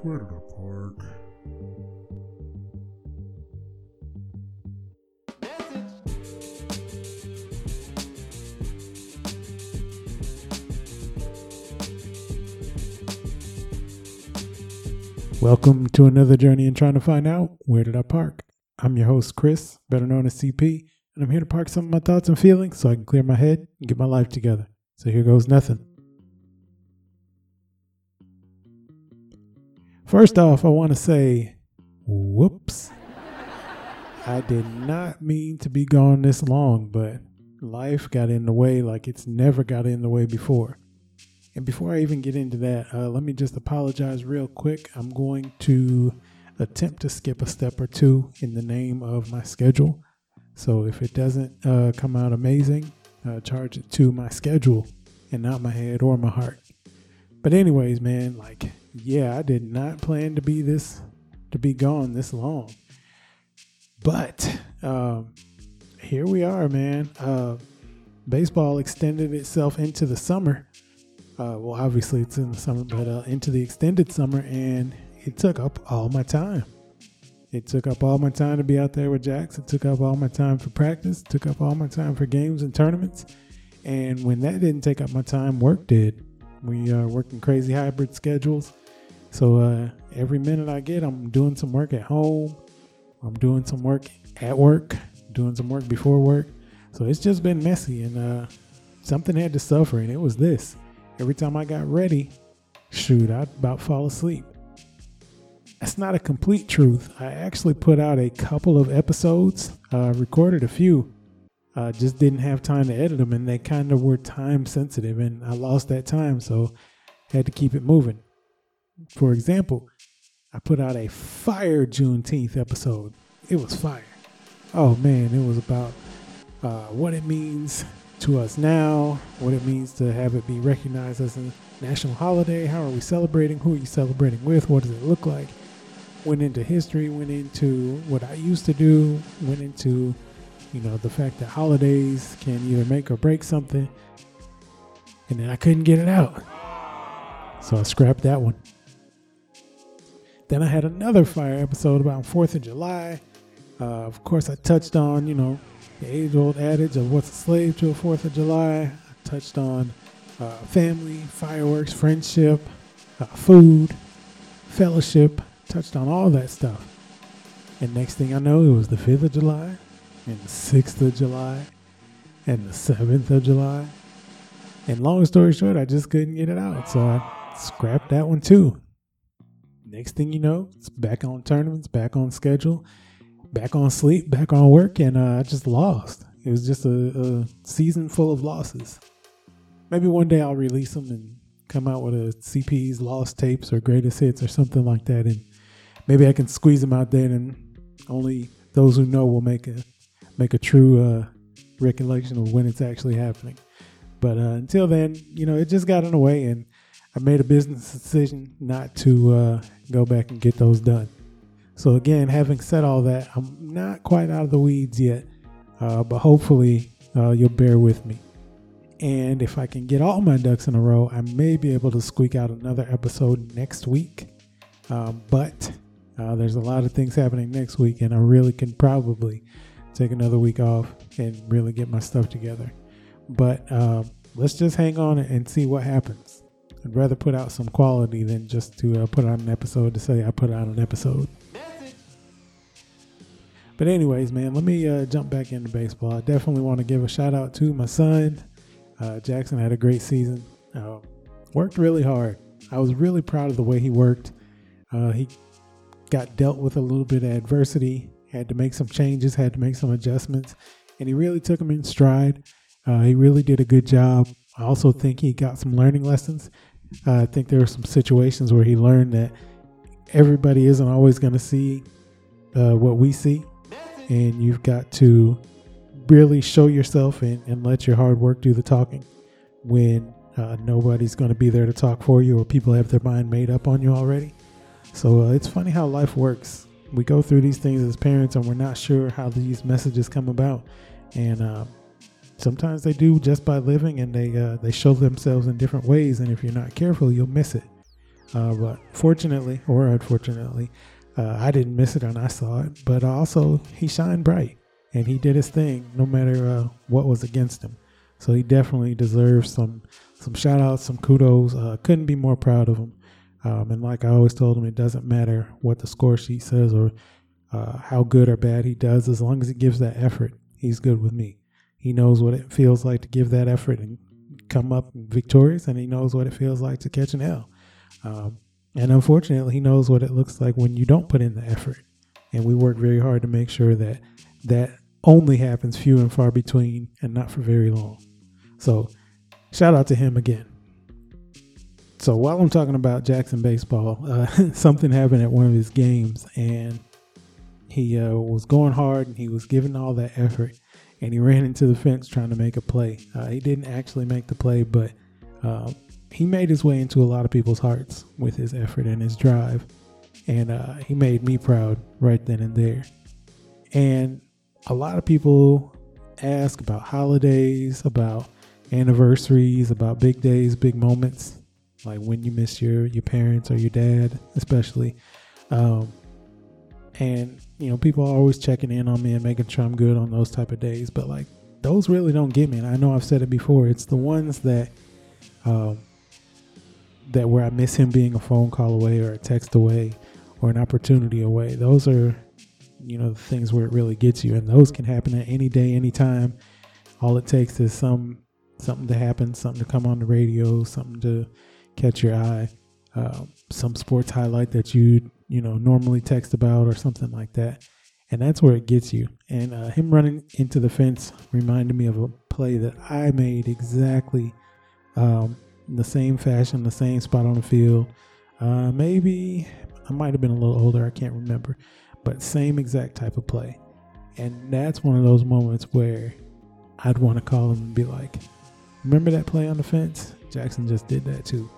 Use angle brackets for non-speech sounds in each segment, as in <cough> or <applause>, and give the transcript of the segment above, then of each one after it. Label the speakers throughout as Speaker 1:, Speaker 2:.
Speaker 1: I park? Welcome to another journey in trying to find out where did I park. I'm your host, Chris, better known as CP, and I'm here to park some of my thoughts and feelings so I can clear my head and get my life together. So here goes nothing. First off, I want to say, whoops. I did not mean to be gone this long, but life got in the way like it's never got in the way before. And before I even get into that, uh, let me just apologize real quick. I'm going to attempt to skip a step or two in the name of my schedule. So if it doesn't uh, come out amazing, uh, charge it to my schedule and not my head or my heart. But anyways, man, like, yeah, I did not plan to be this to be gone this long. But um, here we are, man. Uh, baseball extended itself into the summer. Uh, well, obviously it's in the summer, but uh, into the extended summer, and it took up all my time. It took up all my time to be out there with Jax. It took up all my time for practice. It took up all my time for games and tournaments. And when that didn't take up my time, work did. We are working crazy hybrid schedules. So uh, every minute I get, I'm doing some work at home. I'm doing some work at work, doing some work before work. So it's just been messy, and uh, something had to suffer, and it was this. Every time I got ready, shoot, I'd about fall asleep. That's not a complete truth. I actually put out a couple of episodes, uh, recorded a few, uh, just didn't have time to edit them, and they kind of were time sensitive, and I lost that time, so had to keep it moving. For example, I put out a fire Juneteenth episode. It was fire. Oh man, it was about uh, what it means to us now, what it means to have it be recognized as a national holiday. How are we celebrating? Who are you celebrating with? What does it look like? Went into history, went into what I used to do, went into, you know, the fact that holidays can either make or break something. And then I couldn't get it out. So I scrapped that one. Then I had another fire episode about 4th of July. Uh, of course, I touched on, you know, the age old adage of what's a slave to a 4th of July. I touched on uh, family, fireworks, friendship, uh, food, fellowship, touched on all that stuff. And next thing I know, it was the 5th of July, and the 6th of July, and the 7th of July. And long story short, I just couldn't get it out. So I scrapped that one too. Next thing you know, it's back on tournaments, back on schedule, back on sleep, back on work, and uh, I just lost. It was just a, a season full of losses. Maybe one day I'll release them and come out with a CP's lost tapes or greatest hits or something like that, and maybe I can squeeze them out there, and only those who know will make a make a true uh, recollection of when it's actually happening. But uh, until then, you know, it just got in the way, and I made a business decision not to uh, go back and get those done. So again, having said all that, I'm not quite out of the weeds yet, uh, but hopefully uh, you'll bear with me. And if I can get all my ducks in a row, I may be able to squeak out another episode next week. Um, but uh, there's a lot of things happening next week, and I really can probably take another week off and really get my stuff together. But um, let's just hang on and see what happens. I'd rather put out some quality than just to uh, put out an episode to say I put out an episode. But anyways, man, let me uh, jump back into baseball. I definitely want to give a shout out to my son. Uh, Jackson had a great season. Uh, worked really hard. I was really proud of the way he worked. Uh, he got dealt with a little bit of adversity, had to make some changes, had to make some adjustments, and he really took them in stride. Uh, he really did a good job. I also think he got some learning lessons. Uh, I think there were some situations where he learned that everybody isn't always going to see uh, what we see, and you've got to really show yourself and, and let your hard work do the talking when uh, nobody's going to be there to talk for you or people have their mind made up on you already. So uh, it's funny how life works. We go through these things as parents and we're not sure how these messages come about. And uh, sometimes they do just by living and they uh, they show themselves in different ways and if you're not careful you'll miss it Uh, but fortunately, or unfortunately, uh, I didn't miss it and I saw it. But also, he shined bright and he did his thing no matter uh, what was against him. So he definitely deserves some some shout outs, some kudos. Uh, couldn't be more proud of him. Um, and like I always told him, it doesn't matter what the score sheet says or uh, how good or bad he does, as long as he gives that effort, he's good with me. He knows what it feels like to give that effort and come up victorious, and he knows what it feels like to catch an L. Um, and unfortunately, he knows what it looks like when you don't put in the effort. And we work very hard to make sure that that only happens few and far between and not for very long. So, shout out to him again. So, while I'm talking about Jackson baseball, uh, <laughs> something happened at one of his games, and he uh, was going hard and he was giving all that effort and he ran into the fence trying to make a play. Uh, he didn't actually make the play, but uh, he made his way into a lot of people's hearts with his effort and his drive. And uh, he made me proud right then and there. And a lot of people ask about holidays, about anniversaries, about big days, big moments, like when you miss your, your parents or your dad, especially. Um, and you know, people are always checking in on me and making sure I'm good on those type of days. But like those really don't get me. And I know I've said it before. It's the ones that um, that where I miss him being a phone call away or a text away or an opportunity away. Those are you know the things where it really gets you, and those can happen at any day, any time. All it takes is some something to happen, something to come on the radio, something to catch your eye, uh, some sports highlight that you you know, normally text about or something like that. And that's where it gets you. And uh, him running into the fence reminded me of a play that I made exactly um, the same fashion, the same spot on the field. Uh, maybe I might have been a little older, I can't remember, but same exact type of play. And that's one of those moments where I'd want to call him and be like, Remember that play on the fence? Jackson just did that too.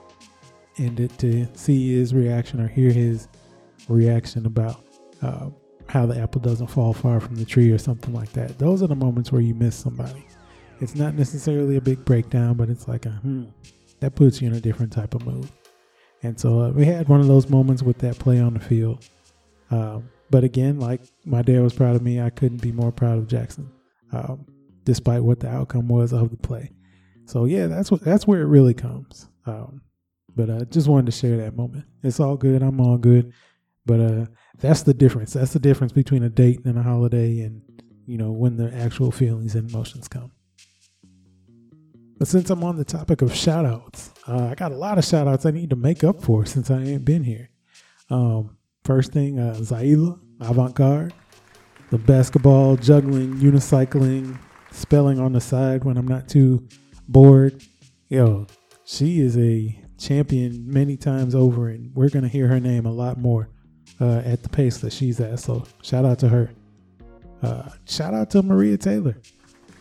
Speaker 1: And it, to see his reaction or hear his reaction about uh, how the apple doesn't fall far from the tree or something like that. Those are the moments where you miss somebody. It's not necessarily a big breakdown, but it's like a hmm, that puts you in a different type of mood. And so uh, we had one of those moments with that play on the field. Um, but again, like my dad was proud of me, I couldn't be more proud of Jackson, um, despite what the outcome was of the play. So yeah, that's what that's where it really comes. Um, but I just wanted to share that moment. It's all good. I'm all good. But uh, that's the difference. That's the difference between a date and a holiday, and you know when the actual feelings and emotions come. But since I'm on the topic of shout outs, uh, I got a lot of shout outs I need to make up for since I ain't been here. Um, first thing, uh, Zaila, Avant-garde, the basketball, juggling, unicycling, spelling on the side when I'm not too bored. Yo, she is a champion many times over, and we're going to hear her name a lot more uh, at the pace that she's at. So shout out to her. Uh, shout out to Maria Taylor.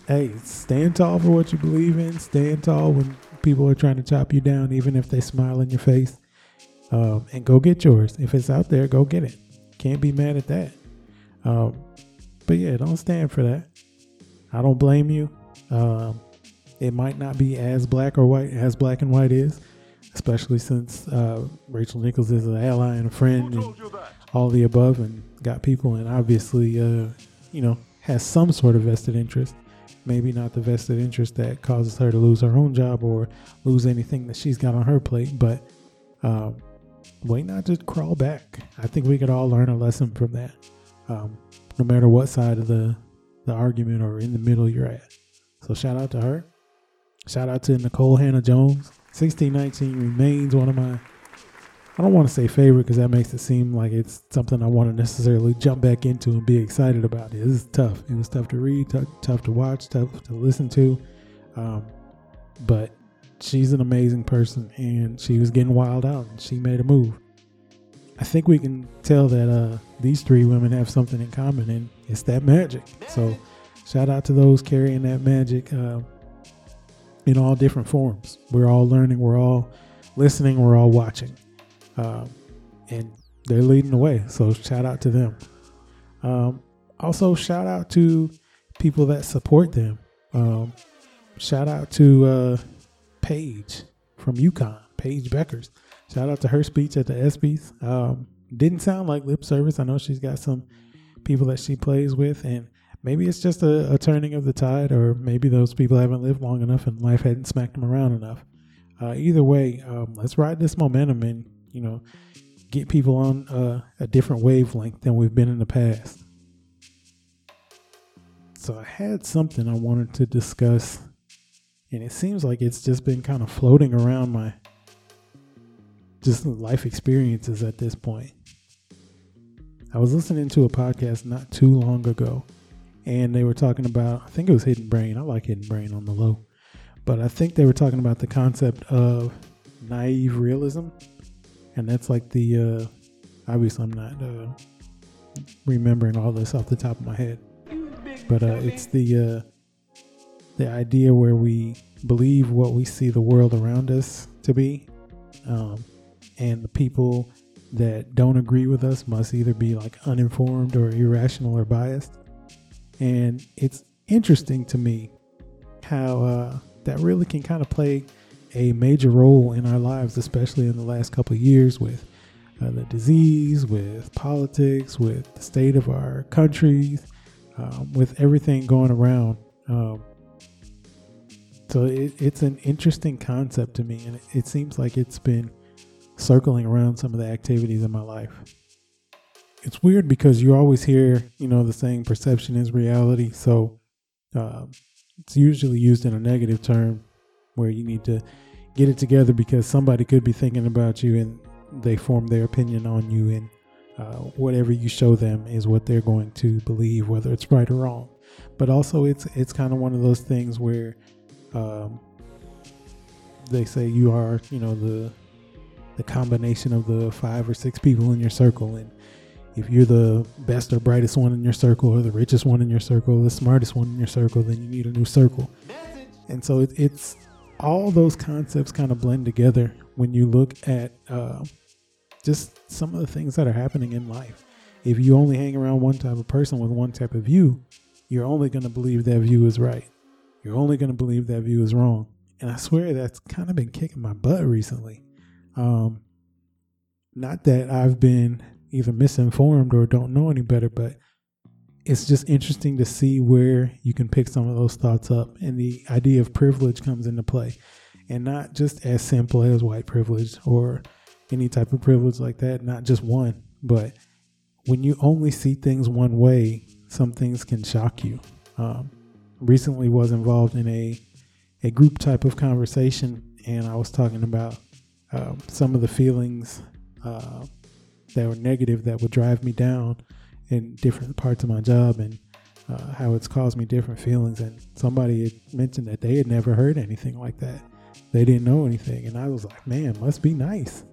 Speaker 1: Hey, stand tall for what you believe in. Stand tall when people are trying to chop you down, even if they smile in your face. Um, and go get yours. If it's out there, go get it. Can't be mad at that. Um, but yeah, don't stand for that. I don't blame you. Um, it might not be as black or white as black and white is, especially since uh, Rachel Nichols is an ally and a friend and all the above, and got people, and obviously, uh, you know, has some sort of vested interest. Maybe not the vested interest that causes her to lose her own job or lose anything that she's got on her plate, but um, why not just crawl back? I think we could all learn a lesson from that, um, no matter what side of the the argument or in the middle you're at. So shout out to her. Shout out to Nikole Hannah-Jones 1619 remains one of my I don't want to say favorite because that makes it seem like it's something I want to necessarily jump back into and be excited about. It is tough. It was tough to read, tough, tough to watch, tough to listen to. Um, but she's an amazing person and she was getting wild out and she made a move. I think we can tell that uh, these three women have something in common and it's that magic. So shout out to those carrying that magic. Uh, in all different forms. We're all learning, we're all listening, we're all watching. Um, and they're leading the way. So shout out to them. Um, also, shout out to people that support them. Um, shout out to uh, Paige from UConn, Paige Bueckers. shout out to her speech at the ESPYS. Um, didn't sound like lip service. I know she's got some people that she plays with, and maybe it's just a, a turning of the tide, or maybe those people haven't lived long enough and life hadn't smacked them around enough. Uh, either way, um, let's ride this momentum and you know get people on uh, a different wavelength than we've been in the past. So I had something I wanted to discuss, and it seems like it's just been kind of floating around my just life experiences at this point. I was listening to a podcast not too long ago, and they were talking about, I think it was Hidden Brain. I like Hidden Brain on the low, but I think they were talking about the concept of naive realism, and that's like the, uh, obviously, I'm not uh, remembering all this off the top of my head but uh, it's the uh, the idea where we believe what we see the world around us to be, um, and the people that don't agree with us must either be like uninformed or irrational or biased. And it's interesting to me how uh, that really can kind of play a major role in our lives, especially in the last couple of years with uh, the disease, with politics, with the state of our countries, um, with everything going around. Um, so it, it's an interesting concept to me, and it, it seems like it's been circling around some of the activities in my life. It's weird because you always hear, you know, the saying "perception is reality." So um, it's usually used in a negative term, where you need to get it together because somebody could be thinking about you and they form their opinion on you and uh, whatever you show them is what they're going to believe, whether it's right or wrong. But also, it's it's kind of one of those things where um, they say you are, you know, the the combination of the five or six people in your circle, and if you're the best or brightest one in your circle, or the richest one in your circle, the smartest one in your circle, then you need a new circle. And so it, it's all those concepts kind of blend together when you look at uh, just some of the things that are happening in life. If you only hang around one type of person with one type of view, you're only going to believe that view is right. You're only going to believe that view is wrong. And I swear that's kind of been kicking my butt recently. Um, not that I've been either misinformed or don't know any better, but it's just interesting to see where you can pick some of those thoughts up. And the idea of privilege comes into play. And not just as simple as white privilege or any type of privilege like that, not just one, but when you only see things one way, some things can shock you. Um, recently was involved in a a group type of conversation, and I was talking about um, some of the feelings uh, that were negative that would drive me down in different parts of my job, and uh, how it's caused me different feelings. And somebody had mentioned that they had never heard anything like that. They didn't know anything, and I was like, "Man, must be nice."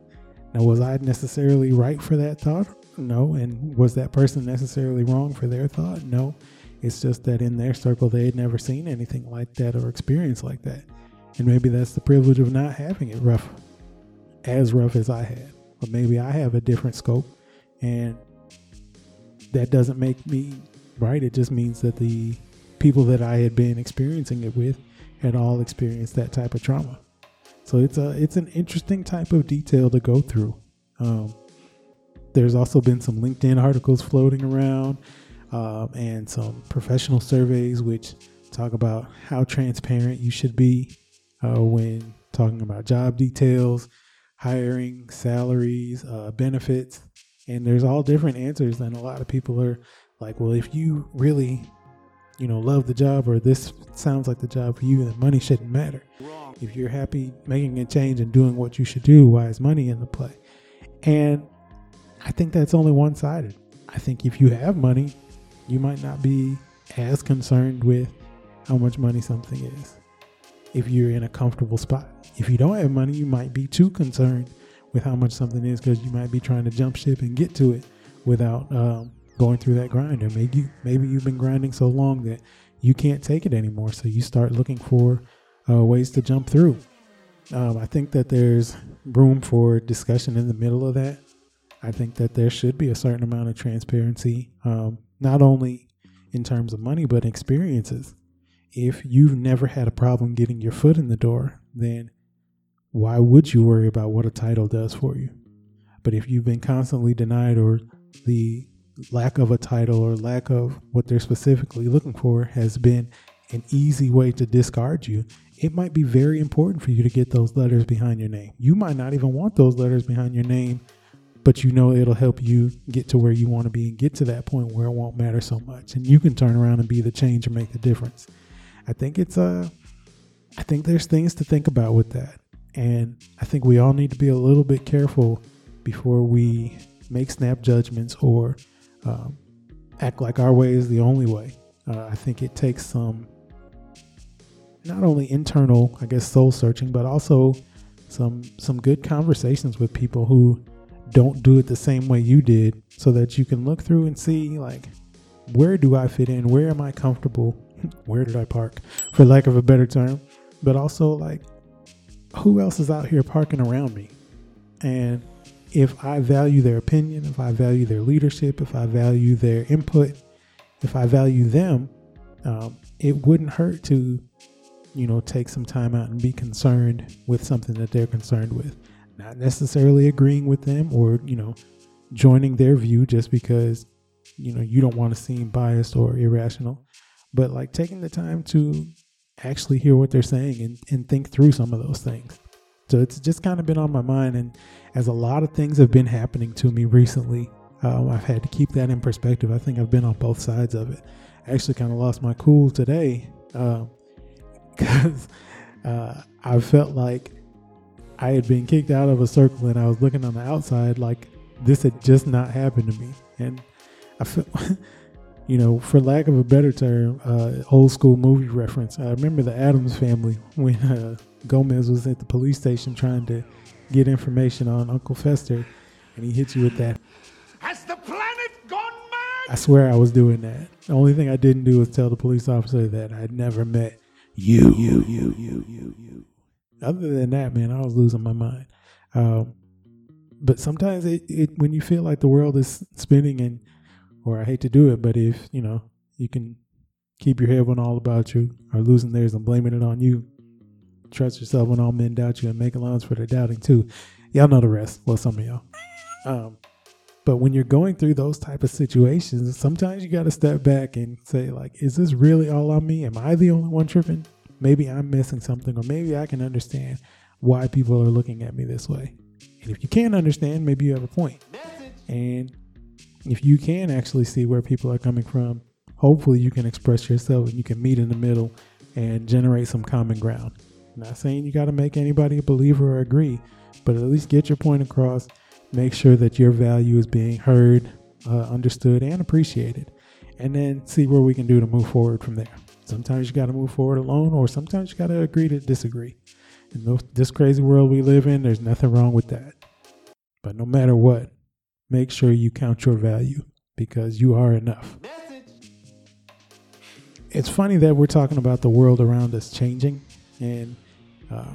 Speaker 1: Now, was I necessarily right for that thought? No. And was that person necessarily wrong for their thought? No. It's just that in their circle, they had never seen anything like that or experienced like that. And maybe that's the privilege of not having it rough, as rough as I had. But maybe I have a different scope. And that doesn't make me right. It just means that the people that I had been experiencing it with had all experienced that type of trauma. So it's a it's an interesting type of detail to go through. Um, there's also been some LinkedIn articles floating around um, and some professional surveys which talk about how transparent you should be uh, when talking about job details, hiring, salaries, uh, benefits, and there's all different answers. And a lot of people are like, well, if you really, you know, love the job or this sounds like the job for you, then money shouldn't matter. If you're happy making a change and doing what you should do, why is money in the play? And I think that's only one sided. I think if you have money, you might not be as concerned with how much money something is if you're in a comfortable spot. If you don't have money, you might be too concerned with how much something is because you might be trying to jump ship and get to it without um, going through that grind. Or maybe maybe you've been grinding so long that you can't take it anymore, so you start looking for uh, ways to jump through. Um, I think that there's room for discussion in the middle of that. I think that there should be a certain amount of transparency, um, not only in terms of money, but experiences. If you've never had a problem getting your foot in the door, then why would you worry about what a title does for you? But if you've been constantly denied or the lack of a title or lack of what they're specifically looking for has been an easy way to discard you, it might be very important for you to get those letters behind your name. You might not even want those letters behind your name, but you know it'll help you get to where you want to be and get to that point where it won't matter so much. And you can turn around and be the change or make the difference. I think it's uh I think there's things to think about with that. And I think we all need to be a little bit careful before we make snap judgments or um, act like our way is the only way. Uh, I think it takes some, not only internal, I guess, soul searching, but also some some good conversations with people who don't do it the same way you did, so that you can look through and see like where do I fit in, where am I comfortable, where did I park, for lack of a better term, but also like who else is out here parking around me, and if I value their opinion, if I value their leadership, if I value their input, if I value them, um, it wouldn't hurt to, you know, take some time out and be concerned with something that they're concerned with. Not necessarily agreeing with them or, you know, joining their view just because, you know, you don't want to seem biased or irrational, but like taking the time to actually hear what they're saying and, and think through some of those things. So it's just kind of been on my mind. And as a lot of things have been happening to me recently, um, I've had to keep that in perspective. I think I've been on both sides of it. I actually kind of lost my cool today because um, <laughs> uh, I felt like I had been kicked out of a circle and I was looking on the outside like this had just not happened to me. And I felt. <laughs> you know, for lack of a better term, uh, old school movie reference. I remember the Addams family when uh, Gomez was at the police station trying to get information on Uncle Fester, and he hit you with that.
Speaker 2: Has the planet gone mad?
Speaker 1: I swear I was doing that. The only thing I didn't do was tell the police officer that I'd never met you, you, you, you, you, you. Other than that, man, I was losing my mind. Um, but sometimes it, it when you feel like the world is spinning and or I hate to do it, but if you know you can keep your head when all about you are losing theirs and blaming it on you, trust yourself when all men doubt you and make allowance for their doubting too. Y'all know the rest. Well, some of y'all. Um, but when you're going through those type of situations, sometimes you got to step back and say, like, is this really all on me? Am I the only one tripping? Maybe I'm missing something, or maybe I can understand why people are looking at me this way. And if you can't understand, maybe you have a point. And if you can actually see where people are coming from, hopefully you can express yourself and you can meet in the middle and generate some common ground. I'm not saying you got to make anybody a believer or agree, but at least get your point across. Make sure that your value is being heard, uh, understood, and appreciated. And then see where we can do to move forward from there. Sometimes you got to move forward alone, or sometimes you got to agree to disagree. In this crazy world we live in, there's nothing wrong with that. But no matter what, make sure you count your value because you are enough. It's funny that we're talking about the world around us changing and uh,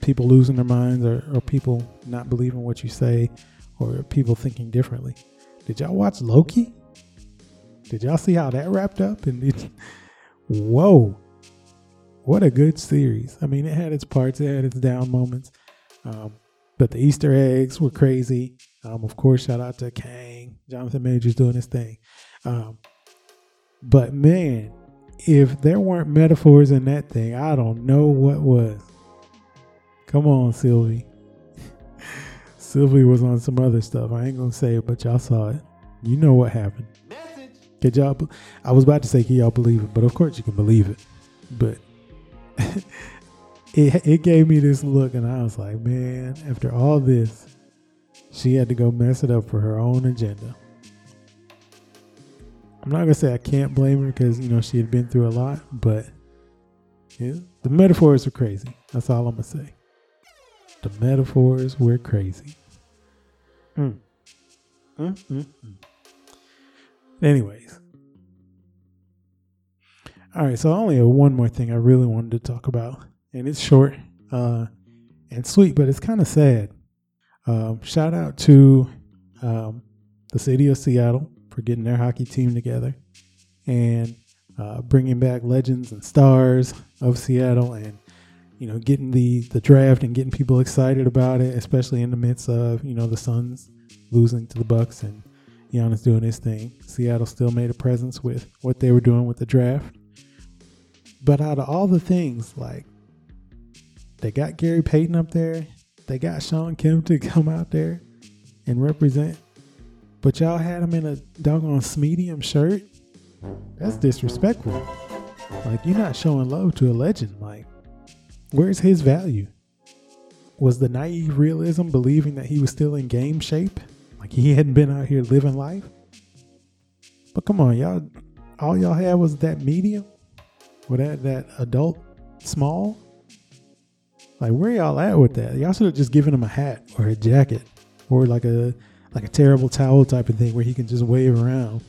Speaker 1: people losing their minds or, or people not believing what you say or people thinking differently. Did y'all watch Loki? Did y'all see how that wrapped up? And it, whoa, what a good series. I mean, it had its parts, it had its down moments. Um, but the Easter eggs were crazy. Um, of course, shout out to Kang, Jonathan Majors doing his thing. Um, but man, if there weren't metaphors in that thing, I don't know what was. Come on, Sylvie. <laughs> Sylvie was on some other stuff. I ain't gonna say it, but y'all saw it. You know what happened. Could y'all? I was about to say, can y'all believe it? But of course you can believe it. But <laughs> it it gave me this look, and I was like, man, after all this, she had to go mess it up for her own agenda. I'm not gonna say I can't blame her because you know she had been through a lot, but yeah, the metaphors are crazy. That's all I'm gonna say. The metaphors were crazy. Mm. Mm, mm. Anyways, all right. So I only one more thing I really wanted to talk about, and it's short uh, and sweet, but it's kind of sad. Um, shout out to um, the city of Seattle for getting their hockey team together and uh, bringing back legends and stars of Seattle and you know, getting the the draft and getting people excited about it, especially in the midst of you know the Suns losing to the Bucks and Giannis doing his thing. Seattle still made a presence with what they were doing with the draft. But out of all the things, like they got Gary Payton up there, they got Shawn Kemp to <laughs> come out there and represent, but y'all had him in a doggone medium shirt. That's disrespectful. Like you're not showing love to a legend. Like, where's his value? Was the naive realism believing that he was still in game shape? Like he hadn't been out here living life? But come on, y'all all y'all had was that medium? Or that that adult small? Like where y'all at with that? Y'all should have just given him a hat or a jacket or like a like a terrible towel type of thing where he can just wave around.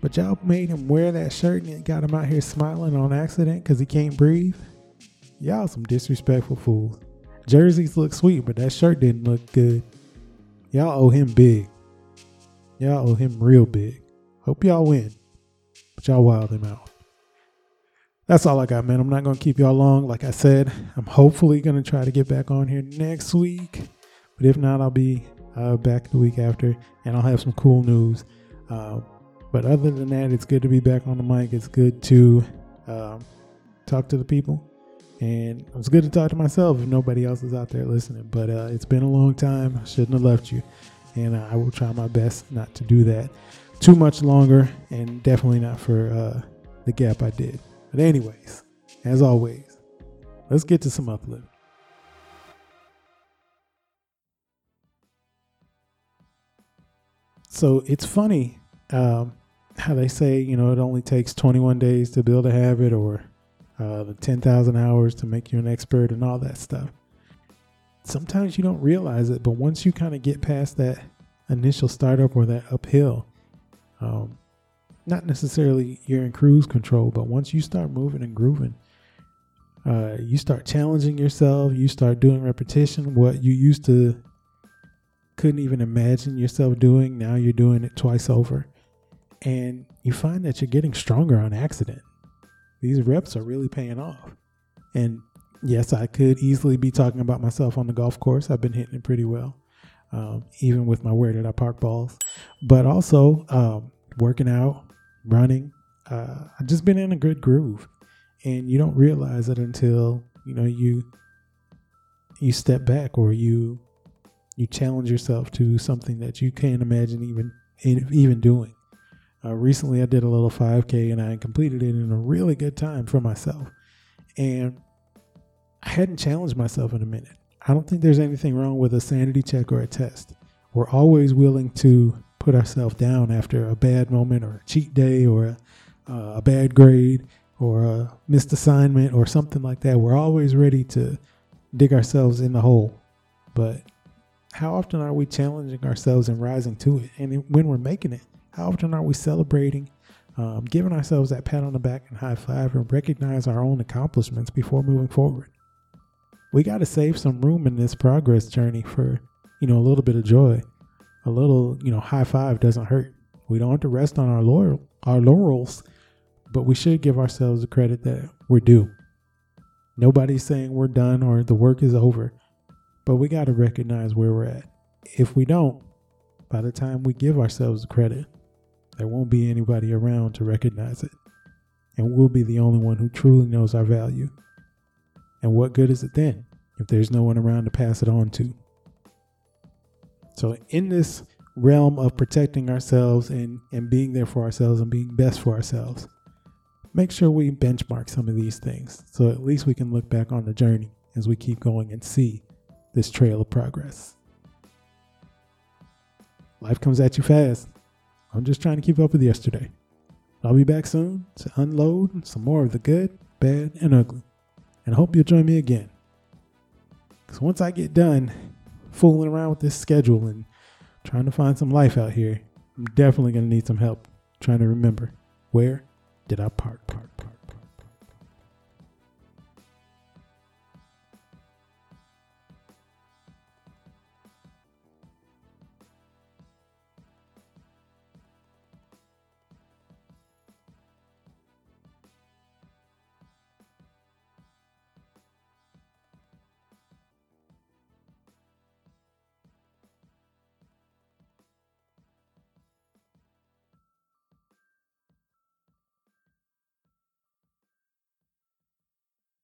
Speaker 1: But y'all made him wear that shirt and got him out here smiling on accident because he can't breathe. Y'all some disrespectful fools. Jerseys look sweet, but that shirt didn't look good. Y'all owe him big. Y'all owe him real big. Hope y'all win. But y'all wild him out. That's all I got, man. I'm not going to keep y'all long. Like I said, I'm hopefully going to try to get back on here next week. But if not, I'll be uh, back the week after and I'll have some cool news. Uh, but other than that, it's good to be back on the mic. It's good to um, talk to the people. And it's good to talk to myself if nobody else is out there listening. But uh, it's been a long time. I shouldn't have left you. And uh, I will try my best not to do that too much longer and definitely not for uh, the gap I did. But, anyways, as always, let's get to some uplift. So it's funny um, how they say, you know, it only takes 21 days to build a habit or uh, the 10,000 hours to make you an expert and all that stuff. Sometimes you don't realize it, but once you kind of get past that initial startup or that uphill, um, not necessarily you're in cruise control, but once you start moving and grooving, uh, you start challenging yourself, you start doing repetition, what you used to couldn't even imagine yourself doing, now you're doing it twice over. And you find that you're getting stronger on accident these reps are really paying off. And yes, I could easily be talking about myself on the golf course. I've been hitting it pretty well, um, even with my where did I park balls. But also um, working out, running. Uh, I've just been in a good groove, and you don't realize it until you know you you step back or you you challenge yourself to something that you can't imagine even even doing. Uh, recently, I did a little 5K and I completed it in a really good time for myself. And I hadn't challenged myself in a minute. I don't think there's anything wrong with a sanity check or a test. We're always willing to put ourselves down after a bad moment or a cheat day or a, uh, a bad grade or a missed assignment or something like that. We're always ready to dig ourselves in the hole. But how often are we challenging ourselves and rising to it? And when we're making it, how often are we celebrating, um, giving ourselves that pat on the back and high five and recognize our own accomplishments before moving forward? We got to save some room in this progress journey for, you know, a little bit of joy. A little, you know, high five doesn't hurt. We don't have to rest on our loyal, our laurels, but we should give ourselves the credit that we're due. Nobody's saying we're done or the work is over, but we got to recognize where we're at. If we don't, by the time we give ourselves the credit, there won't be anybody around to recognize it. And we'll be the only one who truly knows our value. And what good is it then if there's no one around to pass it on to? So, in this realm of protecting ourselves and, and being there for ourselves and being best for ourselves, make sure we benchmark some of these things so at least we can look back on the journey as we keep going and see this trail of progress. Life comes at you fast. I'm just trying to keep up with yesterday. I'll be back soon to unload some more of the good, bad, and ugly. And I hope you'll join me again. Because once I get done fooling around with this schedule and trying to find some life out here, I'm definitely going to need some help trying to remember where did I park, park.